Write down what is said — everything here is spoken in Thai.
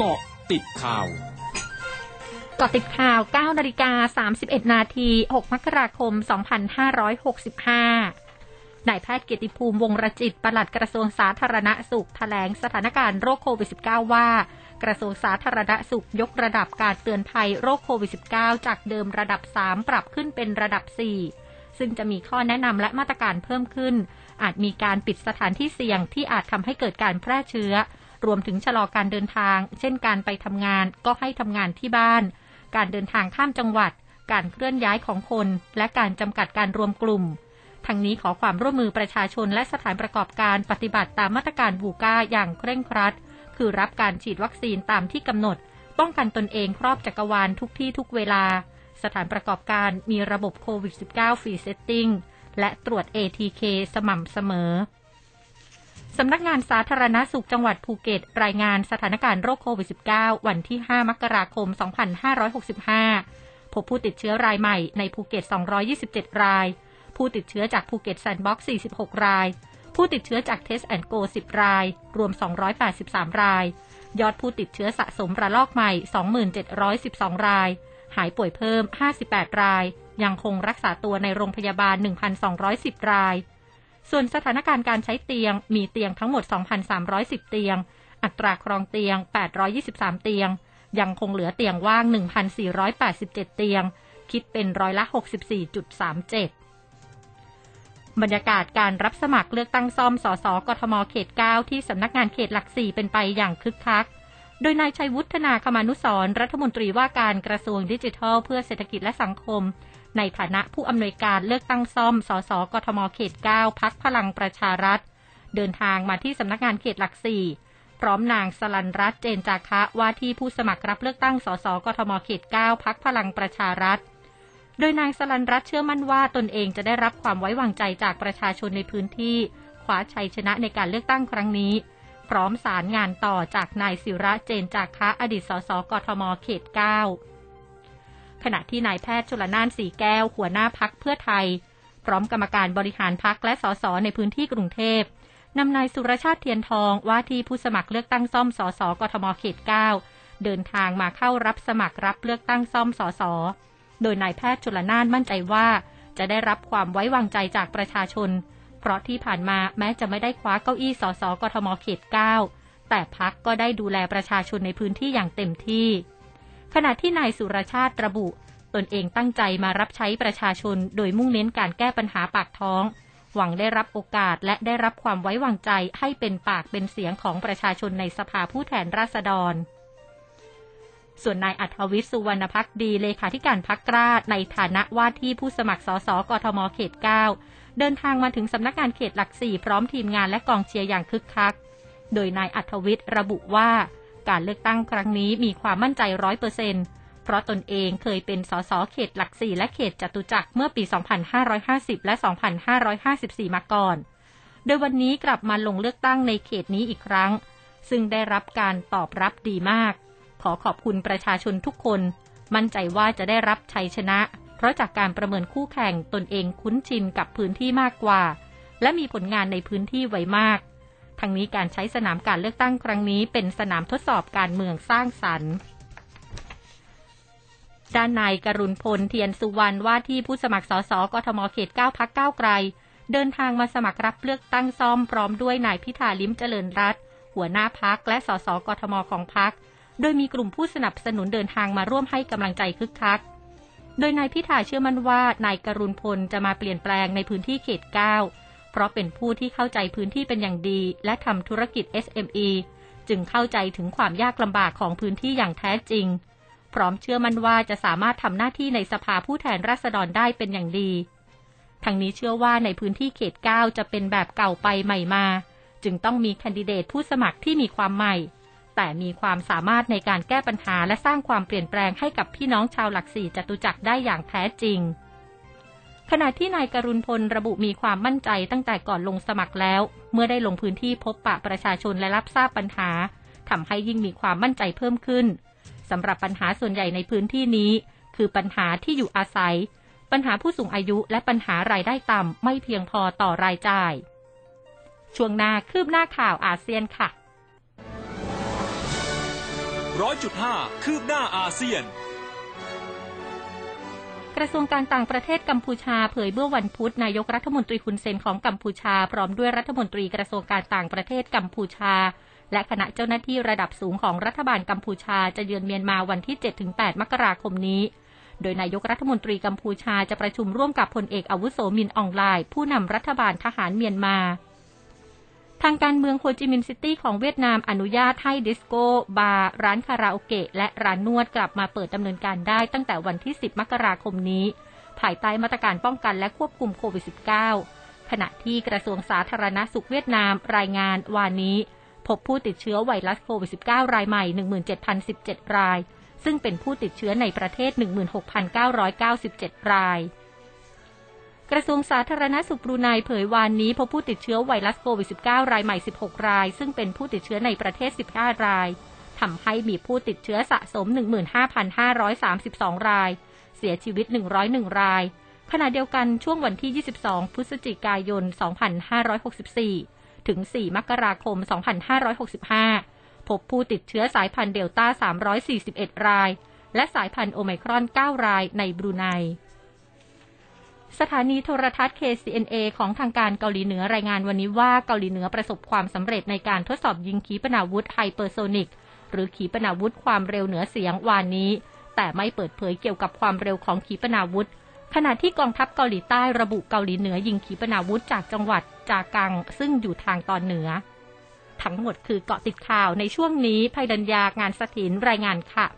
เกาะติดข่าวกาะติดข่าว 9 นาฬิกา 31 นาที 6 มกราคม 2565 นายแพทย์เกียรติภูมิวงรจิต ปลัดกระทรวงสาธารณสุข แถลงสถานการณ์โรคโควิด -19 ว่า กระทรวงสาธารณสุขยกระดับการเตือนภัยโรคโควิด -19 จากเดิมระดับ 3 ปรับขึ้นเป็นระดับ 4 ซึ่งจะมีข้อแนะนำและมาตรการเพิ่มขึ้น อาจมีการปิดสถานที่เสี่ยงที่อาจทำให้เกิดการแพร่เชื้อ รวมถึงชะลอการเดินทาง เช่นการไปทำงานก็ให้ทำงานที่บ้าน การเดินทางข้ามจังหวัด การเคลื่อนย้ายของคน และการจำกัดการรวมกลุ่มทั้งนี้ขอความร่วมมือประชาชนและสถานประกอบการปฏิบัติตามมาตรการ VUCA อย่างเคร่งครัด คือรับการฉีดวัคซีนตามที่กำหนด ป้องกันตนเองครอบจักรวาลทุกที่ทุกเวลา สถานประกอบการมีระบบโควิด -19 Free Setting และตรวจ ATK สม่ำเสมอ สำนักงานสาธารณาสุขจังหวัดภูเก็ต รายงานสถานการณ์โรคโควิด -19 วันที่ 5 มกราคม 2565 พบผู้ติดเชื้อรายใหม่ในภูเก็ต 227 ราย ผู้ติดเชื้อจากภูเก็ต Sandbox 46 ราย ผู้ติดเชื้อจาก Test and Go 10 ราย รวม 283 ราย ยอดผู้ติดเชื้อสะสมระลอกใหม่ 2712 ราย หายป่วยเพิ่ม 58 ราย ยังคงรักษาตัวในโรงพยาบาล 1,210 ราย ส่วนสถานการณ์การใช้เตียงมีเตียงทั้งหมด 2,310 เตียง อัตราครองเตียง 823 เตียง ยังคงเหลือเตียงว่าง 1,487 เตียง คิดเป็นร้อยละ 64.37 บรรยากาศการรับสมัครเลือกตั้งซ่อมสสกทมเขต 9 ที่สำนักงานเขตหลักสี่เป็นไปอย่างคึกคัก โดยนายชัยวุฒนาคมานุสรรัฐมนตรีว่าการกระทรวงดิจิทัล เพื่อเศรษฐกิจและสังคม ในฐานะผู้อำนวยการเลือกตั้งซ่อม สส กทม เขต 9 พักพลังประชารัฐ เดินทางมาที่สำนักงานเขตหลักสี่พร้อมนางสลันรัตเจนจาคะว่าที่ผู้สมัครรับเลือกตั้ง สส กทม เขต 9 พักพลังประชารัฐ โดยนางสลันรัตเชื่อมั่นว่าตนเองจะได้รับความไว้วางใจจากประชาชนในพื้นที่คว้าชัยชนะในการเลือกตั้งครั้งนี้ พร้อมสารงานต่อจากนายศิระเจนจาคะอดีตสส กทม เขต 9 ขณะที่นายแพทย์ชลนานสีแก้ว หัวหน้าพักเพื่อไทย พร้อมกรรมการบริหารพักและสสในพื้นที่กรุงเทพนำนายสุรชาติเทียนทองว่าที่ผู้สมัครเลือกตั้งซ่อมสสกทมเขต 9 เดินทางมาเข้ารับสมัครรับเลือกตั้งซ่อมสสโดยนายแพทย์ชลนานมั่นใจว่า จะได้รับความไว้วางใจจากประชาชน เพราะที่ผ่านมาแม้จะไม่ได้คว้าเก้าอี้สสกทมเขต 9 แต่พักก็ได้ดูแลประชาชนในพื้นที่อย่างเต็มที่ ขณะที่นายสุรชาติระบุ ตนเองตั้งใจมารับใช้ประชาชน โดยมุ่งเน้นการแก้ปัญหาปากท้อง หวังได้รับโอกาสและได้รับความไว้วางใจให้เป็นปากเป็นเสียงของประชาชนในสภาผู้แทนราษฎร ส่วนนายอัธวิทย์สุวรรณพักดีเลขาธิการพักกล้าในฐานะว่าที่ผู้สมัครสสกทมเขต 9 เดินทางมาถึงสำนักงานเขตหลักสี่พร้อมทีมงานและกองเชียร์อย่างคึกคัก โดยนายอัธวิทย์ระบุว่า การเลือกตั้งครั้งนี้มีความมั่นใจร้อยเปอร์เซ็นต์เพราะตนเองเคยเป็นสสเขตหลักสี่และเขตจตุจักรเมื่อปี 2550 และ 2554 มาก่อน โดยวันนี้กลับมาลงเลือกตั้งในเขตนี้อีกครั้ง ซึ่งได้รับการตอบรับดีมาก ขอขอบคุณประชาชนทุกคน มั่นใจว่าจะได้รับชัยชนะ เพราะจากการประเมินคู่แข่งตนเองคุ้นชินกับพื้นที่มากกว่า และมีผลงานในพื้นที่ไวมาก ทั้งนี้การใช้สนามการเลือกตั้งครั้งนี้เป็นสนามทดสอบการเมืองสร้างสรรค์ด้านนายกรุณพลเทียนสุวรรณว่าที่ผู้สมัครสสกทมเขต 9 พักก้าไกล เดินทางมาสมัครรับเลือกตั้งซ่อมพร้อมด้วยนายพิธาลิ้มเจริญรัตหัวหน้าพักและสสกทมของพัก โดยมีกลุ่มผู้สนับสนุนเดินทางมาร่วมให้กำลังใจคึกคัก โดยนายพิธาเชื่อมั่นว่านายกรุณพลจะมาเปลี่ยนแปลงในพื้นที่เขต 9 ราะเป็นผู้ที่เข้าใจพื้นที่เป็นอย่างดี และทำธุรกิจ SME จึงเข้าใจถึงความยากลำบากของพื้นที่อย่างแท้จริง พร้อมเชื่อมั่นว่าจะสามารถทำหน้าที่ในสภาผู้แทนราษฎรได้เป็นอย่างดี ทั้งนี้เชื่อว่าในพื้นที่เขต 9 จะเป็นแบบเก่าไปใหม่มา จึงต้องมีแคนดิเดตผู้สมัครที่มีความใหม่ แต่มีความสามารถในการแก้ปัญหาและสร้างความเปลี่ยนแปลงให้กับพี่น้องชาวหลักสี่จตุจักรได้อย่างแท้จริง ขณะที่นายกรุณพลระบุมีความมั่นใจตั้งแต่ก่อนลงสมัครแล้ว เมื่อได้ลงพื้นที่พบปะประชาชนและรับทราบปัญหาทำให้ยิ่งมีความมั่นใจเพิ่มขึ้นสำหรับปัญหาส่วนใหญ่ในพื้นที่นี้ คือปัญหาที่อยู่อาศัย ปัญหาผู้สูงอายุและปัญหารายได้ต่ำไม่เพียงพอต่อรายจ่าย ช่วงหน้าคืบหน้าข่าวอาเซียนค่ะ100.5คืบหน้าอาเซียน กระทรวงการต่างประเทศกัมพูชาเผยเมื่อวันพุธนายกรัฐมนตรีคุนเซนของกัมพูชา พร้อมด้วยรัฐมนตรีกระทรวงการต่างประเทศกัมพูชา และคณะเจ้าหน้าที่ระดับสูงของรัฐบาลกัมพูชาจะเยือนเมียนมาวันที่ 7-8 มกราคมนี้ โดยนายกรัฐมนตรีกัมพูชาจะประชุมร่วมกับพลเอกอาวุโสมินอ่องหล่ายผู้นำรัฐบาลทหารเมียนมา ทางการเมืองโฮจิมินห์ซิตี้ของเวียดนามอนุญาตให้ดิสโก้ บาร์ ร้านคาราโอเกะ และร้านนวดกลับมาเปิดดำเนินการได้ตั้งแต่วันที่ 10 มกราคมนี้ ภายใต้มาตรการป้องกันและควบคุมโควิด -19 ขณะที่กระทรวงสาธารณสุขเวียดนามรายงานวานนี้ พบผู้ติดเชื้อไวรัสโควิด -19 รายใหม่ 17,017 ราย ซึ่งเป็นผู้ติดเชื้อในประเทศ 16,997 ราย กระทรวงสาธารณสุขบรูไนเผยวานนี้พบผู้ติดเชื้อไวรัสโควิด -19 รายใหม่ 16 ราย ซึ่งเป็นผู้ติดเชื้อในประเทศ 15 รายทำให้มีผู้ติดเชื้อสะสม 15,532 ราย เสียชีวิต 101 ราย ขณะเดียวกันช่วงวันที่ 22 พฤศจิกายน 2564 ถึง 4 มกราคม 2565 พบผู้ติดเชื้อสายพันธุ์เดลต้า 341 ราย และสายพันธุ์โอไมครอน 9 รายในบรูไน สถานีโทรทัศน์ KCNA ของทางการเกาหลีเหนือรายงานวันนี้ว่าเกาหลีเหนือประสบความสำเร็จในการทดสอบยิงขีปนาวุธไฮเปอร์โซนิก หรือขีปนาวุธความเร็วเหนือเสียงวานนี้ แต่ไม่เปิดเผยเกี่ยวกับความเร็วของขีปนาวุธ ขณะที่กองทัพเกาหลีใต้ระบุเกาหลีเหนือยิงขีปนาวุธจากจังหวัดจากัง ซึ่งอยู่ทางตอนเหนือ ทั้งหมดคือเกาะติดข่าวในช่วงนี้ภัยดัญญางานสถินรายงานค่ะ